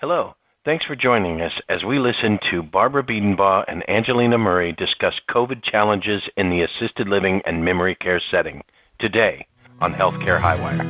Hello. Thanks for joining us as we listen to Barbara Biedenbaugh and Angelina Murray discuss COVID challenges in the assisted living and memory care setting today on Healthcare Highwire.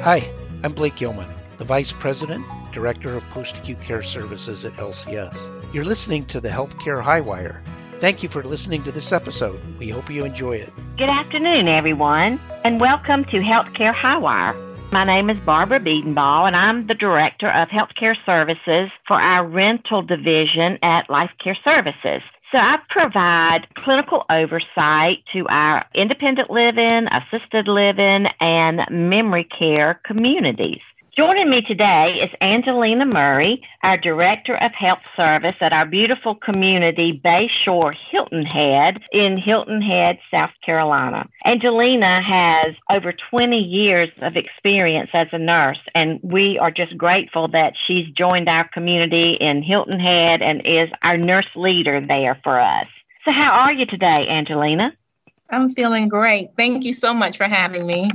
Hi, I'm Blake Gilman, the Vice President, Director of Post Acute Care Services at LCS. You're listening to the Healthcare Highwire Thank you for listening to this episode. We hope you enjoy it. Good afternoon, everyone, and welcome to Healthcare Highwire. My name is Barbara Biedenbaugh, and I'm the Director of Healthcare Services for our rental division at Life Care Services. So I provide clinical oversight to our independent living, assisted living, and memory care communities. Joining me today is Angelina Murray, our Director of Health Service at our beautiful community, Bayshore Hilton Head in Hilton Head, South Carolina. Angelina has over 20 years of experience as a nurse, and we are just grateful that she's joined our community in Hilton Head and is our nurse leader there for us. So, how are you today, Angelina? I'm feeling great. Thank you so much for having me.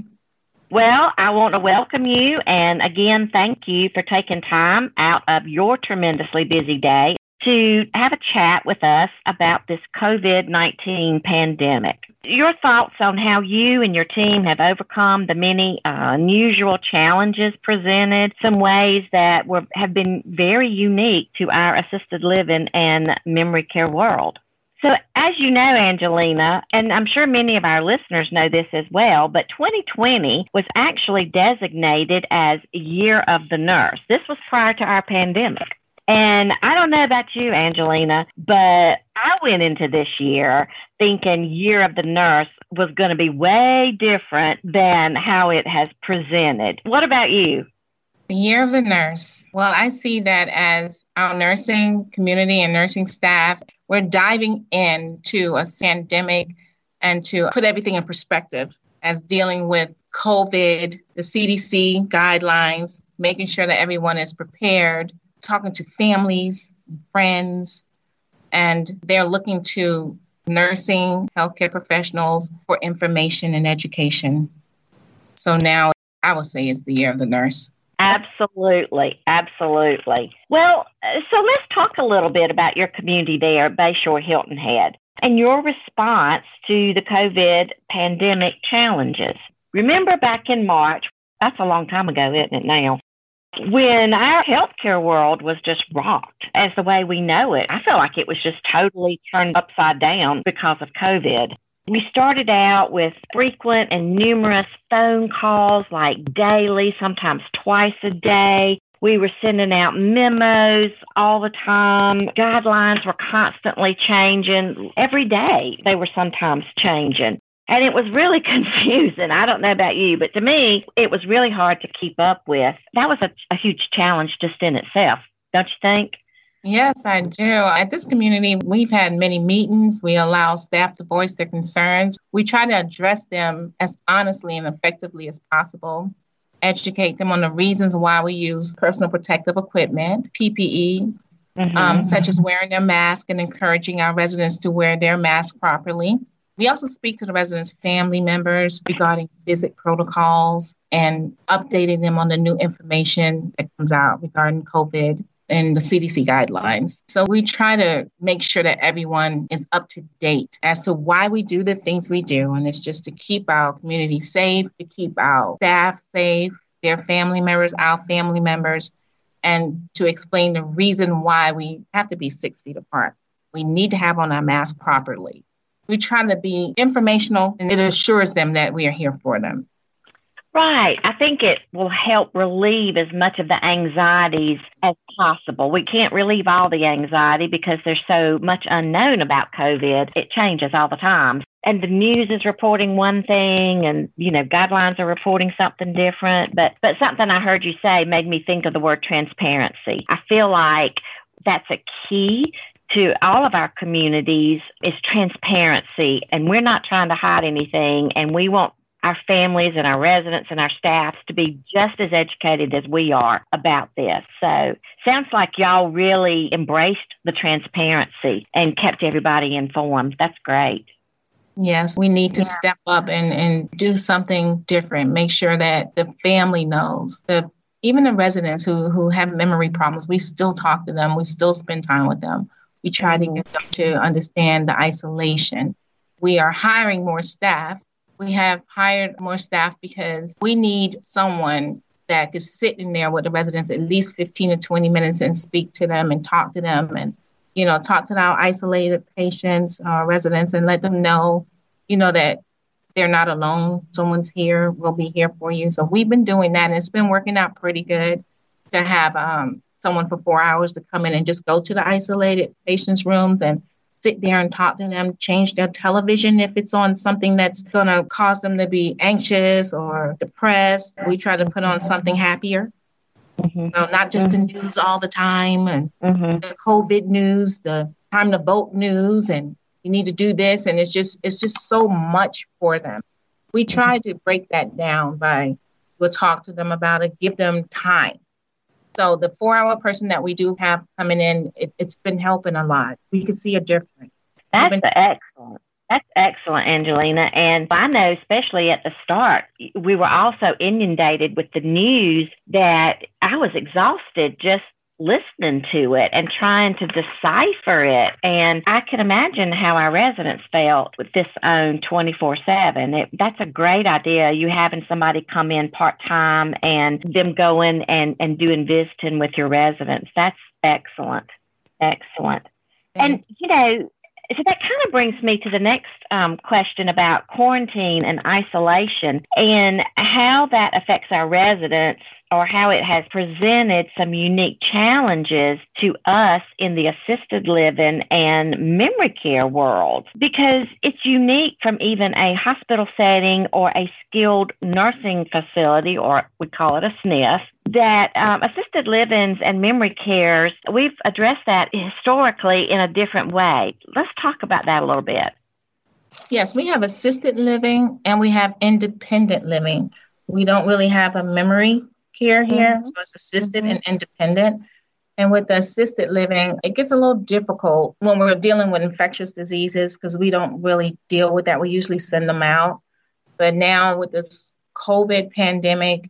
Well, I want to welcome you and again thank you for taking time out of your tremendously busy day to have a chat with us about this COVID 19 pandemic. Your thoughts on how you and your team have overcome the many uh, unusual challenges presented, some ways that were, have been very unique to our assisted living and memory care world. So, as you know, Angelina, and I'm sure many of our listeners know this as well, but 2020 was actually designated as Year of the Nurse. This was prior to our pandemic. And I don't know about you, Angelina, but I went into this year thinking Year of the Nurse was going to be way different than how it has presented. What about you? The Year of the Nurse. Well, I see that as our nursing community and nursing staff we're diving into a pandemic and to put everything in perspective as dealing with COVID, the CDC guidelines, making sure that everyone is prepared, talking to families, friends, and they're looking to nursing, healthcare professionals for information and education. So now I would say it's the year of the nurse. Absolutely, absolutely. Well, uh, so let's talk a little bit about your community there Bayshore Hilton Head and your response to the COVID pandemic challenges. Remember back in March, that's a long time ago, isn't it now? When our healthcare world was just rocked as the way we know it, I feel like it was just totally turned upside down because of COVID. We started out with frequent and numerous phone calls, like daily, sometimes twice a day. We were sending out memos all the time. Guidelines were constantly changing. Every day, they were sometimes changing. And it was really confusing. I don't know about you, but to me, it was really hard to keep up with. That was a, a huge challenge just in itself, don't you think? Yes, I do. At this community, we've had many meetings. We allow staff to voice their concerns. We try to address them as honestly and effectively as possible, educate them on the reasons why we use personal protective equipment, PPE, mm-hmm. um, such as wearing their mask and encouraging our residents to wear their mask properly. We also speak to the residents' family members regarding visit protocols and updating them on the new information that comes out regarding COVID and the CDC guidelines. So we try to make sure that everyone is up to date as to why we do the things we do. And it's just to keep our community safe, to keep our staff safe, their family members, our family members, and to explain the reason why we have to be six feet apart. We need to have on our mask properly. We try to be informational and it assures them that we are here for them. Right. I think it will help relieve as much of the anxieties as possible. We can't relieve all the anxiety because there's so much unknown about COVID. It changes all the time. And the news is reporting one thing and, you know, guidelines are reporting something different. But but something I heard you say made me think of the word transparency. I feel like that's a key to all of our communities is transparency and we're not trying to hide anything and we want our families and our residents and our staffs to be just as educated as we are about this. So, sounds like y'all really embraced the transparency and kept everybody informed. That's great. Yes, we need to yeah. step up and, and do something different. Make sure that the family knows, the even the residents who, who have memory problems, we still talk to them, we still spend time with them. We try to get them to understand the isolation. We are hiring more staff. We have hired more staff because we need someone that could sit in there with the residents at least 15 to 20 minutes and speak to them and talk to them and you know talk to our isolated patients uh, residents and let them know you know that they're not alone. Someone's here we'll be here for you. So we've been doing that and it's been working out pretty good to have um, someone for four hours to come in and just go to the isolated patients rooms and sit there and talk to them, change their television if it's on something that's going to cause them to be anxious or depressed. We try to put on something happier. Mm-hmm. You know, not just mm-hmm. the news all the time and mm-hmm. the COVID news, the time to vote news, and you need to do this, and it's just it's just so much for them. We mm-hmm. try to break that down by we'll talk to them about it, give them time so the four hour person that we do have coming in, it, has been helping a lot. We can see a difference. That's Even- excellent. That's excellent, Angelina. And I know, especially at the start, we were also inundated with the news that I was exhausted just listening to it and trying to decipher it. And I can imagine how our residents felt with this own 24 7. That's a great idea. You having somebody come in part time and them going and, and doing visiting with your residents. That's excellent. Excellent. And, you know, so that kind of brings me to the next um, question about quarantine and isolation and how that affects our residents or how it has presented some unique challenges to us in the assisted living and memory care world because it's unique from even a hospital setting or a skilled nursing facility, or we call it a SNF, that um, assisted livings and memory cares, we've addressed that historically in a different way. Let's talk about that a little bit. Yes, we have assisted living and we have independent living. We don't really have a memory care here. Mm-hmm. So it's assisted mm-hmm. and independent. And with the assisted living, it gets a little difficult when we're dealing with infectious diseases because we don't really deal with that. We usually send them out. But now with this COVID pandemic,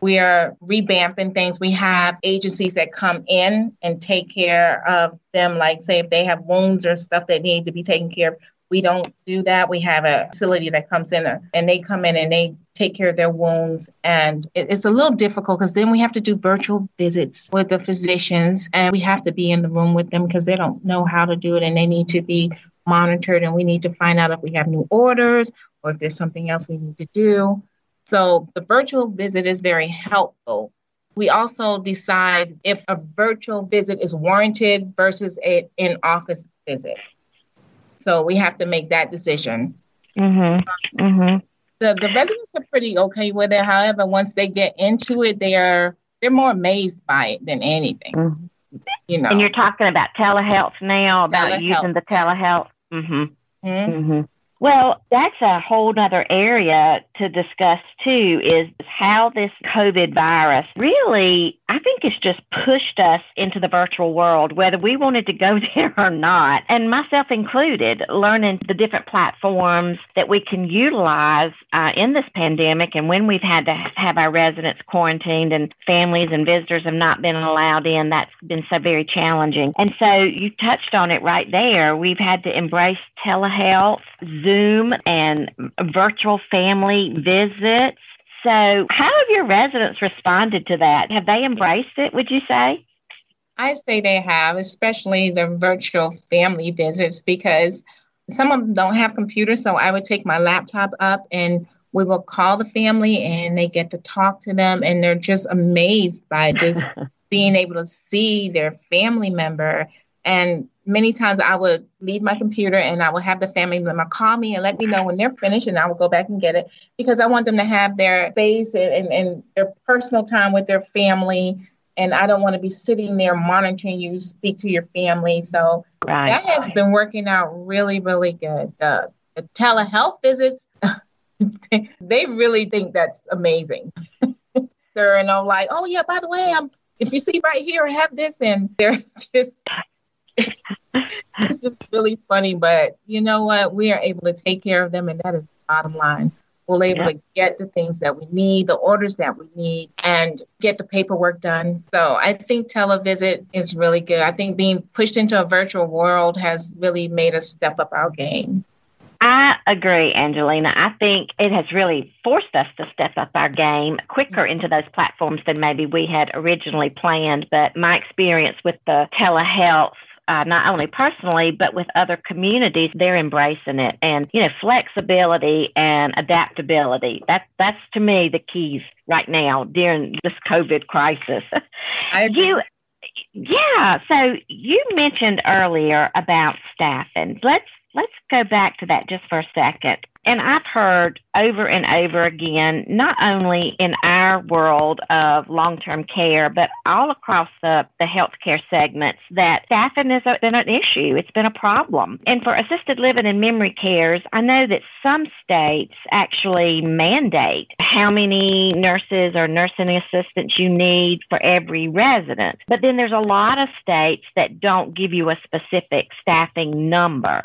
we are revamping things. We have agencies that come in and take care of them, like, say, if they have wounds or stuff that need to be taken care of. We don't do that. We have a facility that comes in and they come in and they take care of their wounds. And it's a little difficult because then we have to do virtual visits with the physicians and we have to be in the room with them because they don't know how to do it and they need to be monitored and we need to find out if we have new orders or if there's something else we need to do. So the virtual visit is very helpful. We also decide if a virtual visit is warranted versus an in office visit. So we have to make that decision. Mm-hmm. Mm-hmm. The, the residents are pretty okay with it. However, once they get into it, they are they're more amazed by it than anything. Mm-hmm. You know. And you're talking about telehealth now, about telehealth, using the telehealth. Mm-hmm. Mm-hmm. mm-hmm. Well, that's a whole other area to discuss too is how this COVID virus really, I think it's just pushed us into the virtual world, whether we wanted to go there or not, and myself included, learning the different platforms that we can utilize uh, in this pandemic and when we've had to have our residents quarantined and families and visitors have not been allowed in, that's been so very challenging. And so you touched on it right there. We've had to embrace telehealth, Zoom and virtual family visits. So, how have your residents responded to that? Have they embraced it, would you say? I say they have, especially the virtual family visits, because some of them don't have computers. So, I would take my laptop up and we will call the family and they get to talk to them, and they're just amazed by just being able to see their family member and many times I would leave my computer and I would have the family member call me and let me know when they're finished and I would go back and get it because I want them to have their space and, and, and their personal time with their family. And I don't want to be sitting there monitoring you speak to your family. So right. that has been working out really, really good. Uh, the telehealth visits, they really think that's amazing. they're you know like, oh yeah, by the way, I'm if you see right here, I have this, and they're just it's just really funny, but you know what? We are able to take care of them, and that is the bottom line. We're able yeah. to get the things that we need, the orders that we need, and get the paperwork done. So I think televisit is really good. I think being pushed into a virtual world has really made us step up our game. I agree, Angelina. I think it has really forced us to step up our game quicker into those platforms than maybe we had originally planned. But my experience with the telehealth uh, not only personally but with other communities they're embracing it. And you know flexibility and adaptability that that's to me the keys right now during this covid crisis. I agree. you yeah so you mentioned earlier about staffing. Let's let's go back to that just for a second and I've heard over and over again, not only in our world of long term care, but all across the, the healthcare segments, that staffing has been an issue. It's been a problem. And for assisted living and memory cares, I know that some states actually mandate how many nurses or nursing assistants you need for every resident. But then there's a lot of states that don't give you a specific staffing number.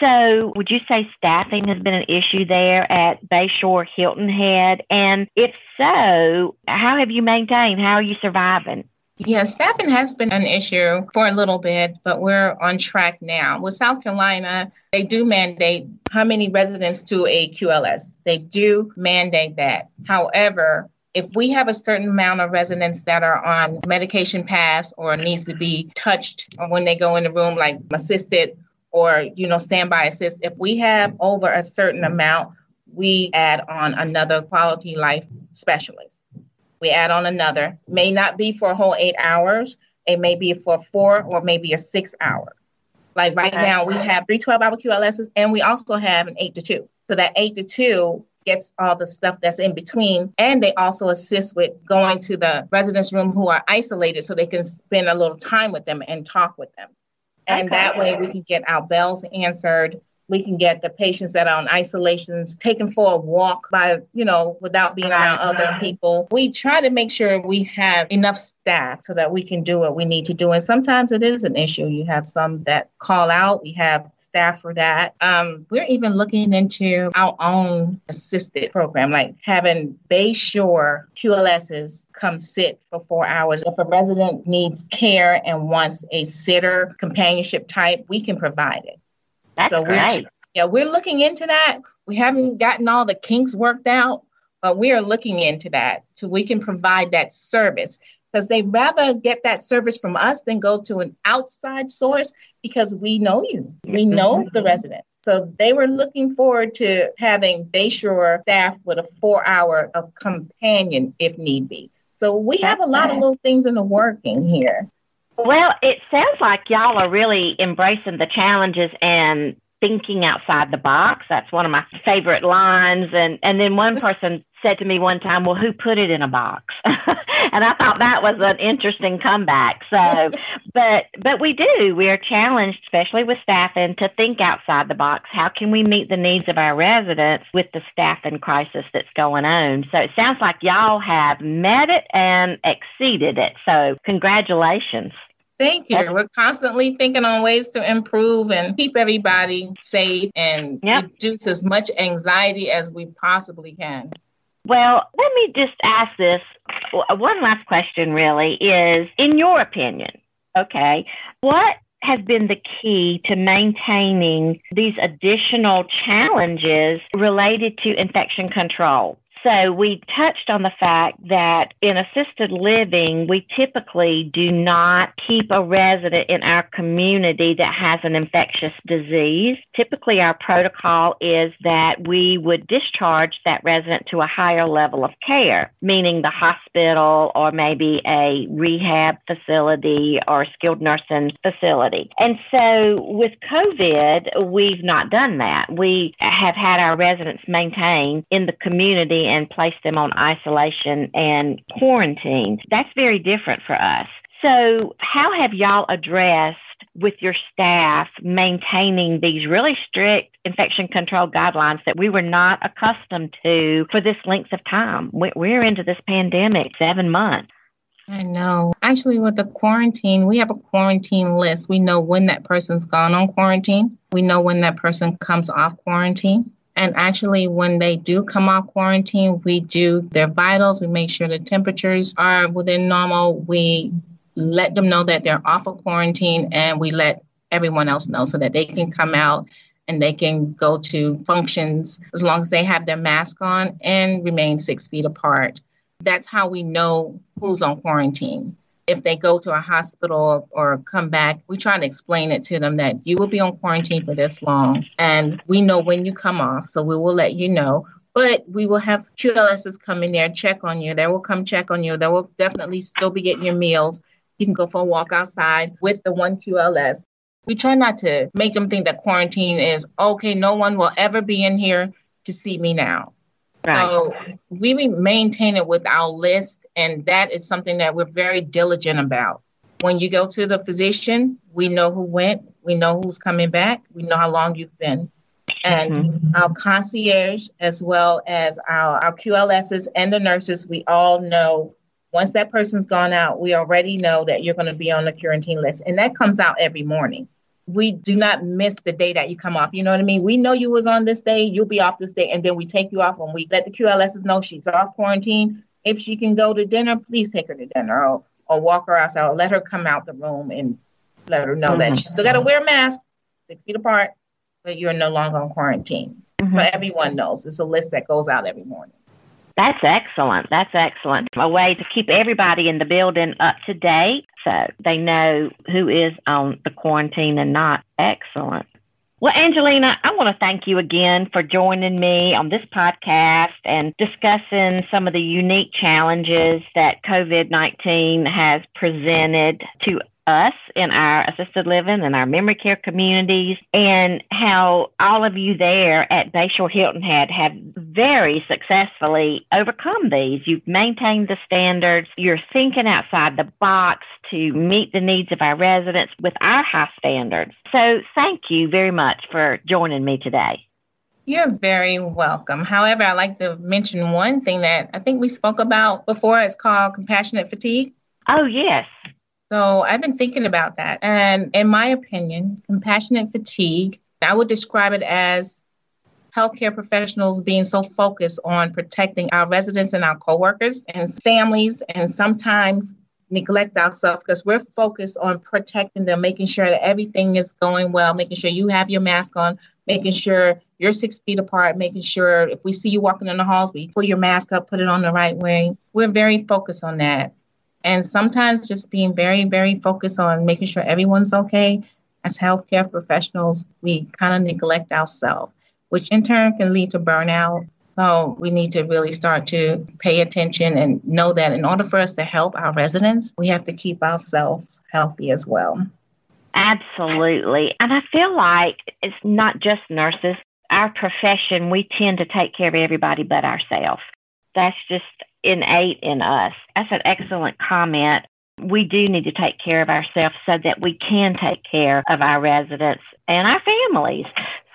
So, would you say staffing has been an issue there at Bayshore Hilton Head? And if so, how have you maintained? How are you surviving? Yeah, staffing has been an issue for a little bit, but we're on track now. With South Carolina, they do mandate how many residents to a QLS. They do mandate that. However, if we have a certain amount of residents that are on medication pass or needs to be touched when they go in the room, like assisted or you know standby assist if we have over a certain amount we add on another quality life specialist. We add on another. May not be for a whole eight hours. It may be for four or maybe a six hour. Like right now we have three 12 hour qls's and we also have an eight to two. So that eight to two gets all the stuff that's in between. And they also assist with going to the residence room who are isolated so they can spend a little time with them and talk with them. And okay. that way we can get our bells answered. We can get the patients that are on isolations taken for a walk by, you know, without being around other people. We try to make sure we have enough staff so that we can do what we need to do. And sometimes it is an issue. You have some that call out. We have staff for that. Um, we're even looking into our own assisted program, like having Bayshore QLSs come sit for four hours. If a resident needs care and wants a sitter companionship type, we can provide it. That's so. We're, yeah, we're looking into that. We haven't gotten all the kinks worked out, but we are looking into that so we can provide that service because they rather get that service from us than go to an outside source because we know you. We mm-hmm. know the residents. So they were looking forward to having Bayshore staff with a four hour of companion if need be. So we have a lot of little things in the working here. Well, it sounds like y'all are really embracing the challenges and thinking outside the box. That's one of my favorite lines. And and then one person said to me one time, "Well, who put it in a box?" and I thought that was an interesting comeback. So, but but we do. We are challenged, especially with staffing, to think outside the box. How can we meet the needs of our residents with the staffing crisis that's going on? So it sounds like y'all have met it and exceeded it. So congratulations. Thank you. We're constantly thinking on ways to improve and keep everybody safe and yep. reduce as much anxiety as we possibly can. Well, let me just ask this. One last question really is in your opinion, okay, what has been the key to maintaining these additional challenges related to infection control? So we touched on the fact that in assisted living, we typically do not keep a resident in our community that has an infectious disease. Typically, our protocol is that we would discharge that resident to a higher level of care, meaning the hospital or maybe a rehab facility or skilled nursing facility. And so with COVID, we've not done that. We have had our residents maintained in the community and place them on isolation and quarantine. That's very different for us. So, how have y'all addressed with your staff maintaining these really strict infection control guidelines that we were not accustomed to for this length of time? We're into this pandemic seven months. I know. Actually, with the quarantine, we have a quarantine list. We know when that person's gone on quarantine. We know when that person comes off quarantine. And actually, when they do come off quarantine, we do their vitals. We make sure the temperatures are within normal. We let them know that they're off of quarantine and we let everyone else know so that they can come out and they can go to functions as long as they have their mask on and remain six feet apart. That's how we know who's on quarantine. If they go to a hospital or, come back, we try to explain it to them that you will be on quarantine for this long and we know when you come off, so we will let you know. But we will have QLSs come in there, check on you. They will come check on you. They will definitely still be getting your meals. You can go for a walk outside with the one QLS. We try not to make them think that quarantine is okay, no one will ever be in here to see me now. Right. So we maintain it with our list, and that is something that we're very diligent about. When you go to the physician, we know who went, we know who's coming back, we know how long you've been. And mm-hmm. our concierge, as well as our, our QLSs and the nurses, we all know once that person's gone out, we already know that you're going to be on the quarantine list. And that comes out every morning we do not miss the day that you come off. You know what I mean? We know you was on this day, you'll be off this day, and then we take you off and we let the QLSs know she's off quarantine. If she can go to dinner, please take her to dinner or, or walk her outside or let her come out the room and let her know mm-hmm. that she still got to wear a mask, six feet apart, but you're no longer on quarantine. Mm-hmm. But everyone knows it's a list that goes out every morning. That's excellent. That's excellent. A way to keep everybody in the building up to date so they know who is on the quarantine and not. Excellent. Well, Angelina, I want to thank you again for joining me on this podcast and discussing some of the unique challenges that COVID 19 has presented to us in our assisted living and our memory care communities, and how all of you there at Bayshore Hilton Head have very successfully overcome these. You've maintained the standards, you're thinking outside the box to meet the needs of our residents with our high standards. So, thank you very much for joining me today. You're very welcome. However, I'd like to mention one thing that I think we spoke about before. It's called compassionate fatigue. Oh, yes. So I've been thinking about that. And in my opinion, compassionate fatigue, I would describe it as healthcare professionals being so focused on protecting our residents and our coworkers and families and sometimes neglect ourselves because we're focused on protecting them, making sure that everything is going well, making sure you have your mask on, making sure you're six feet apart, making sure if we see you walking in the halls, we pull your mask up, put it on the right way. We're very focused on that. And sometimes just being very, very focused on making sure everyone's okay. As healthcare professionals, we kind of neglect ourselves, which in turn can lead to burnout. So we need to really start to pay attention and know that in order for us to help our residents, we have to keep ourselves healthy as well. Absolutely. And I feel like it's not just nurses. Our profession, we tend to take care of everybody but ourselves. That's just innate in us. That's an excellent comment. We do need to take care of ourselves so that we can take care of our residents and our families.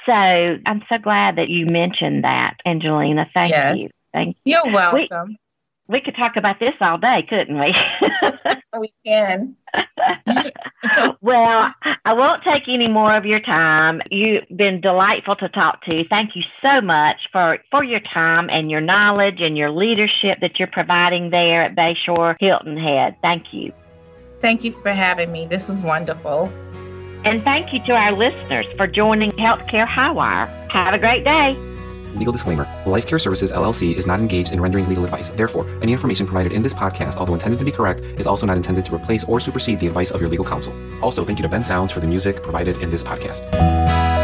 So I'm so glad that you mentioned that, Angelina. Thank yes. you. Thank you. You're welcome. We, we could talk about this all day, couldn't we? Oh, we can. well, I won't take any more of your time. You've been delightful to talk to. Thank you so much for, for your time and your knowledge and your leadership that you're providing there at Bayshore Hilton Head. Thank you. Thank you for having me. This was wonderful. And thank you to our listeners for joining Healthcare Highwire. Have a great day. Legal disclaimer Life Care Services LLC is not engaged in rendering legal advice. Therefore, any information provided in this podcast, although intended to be correct, is also not intended to replace or supersede the advice of your legal counsel. Also, thank you to Ben Sounds for the music provided in this podcast.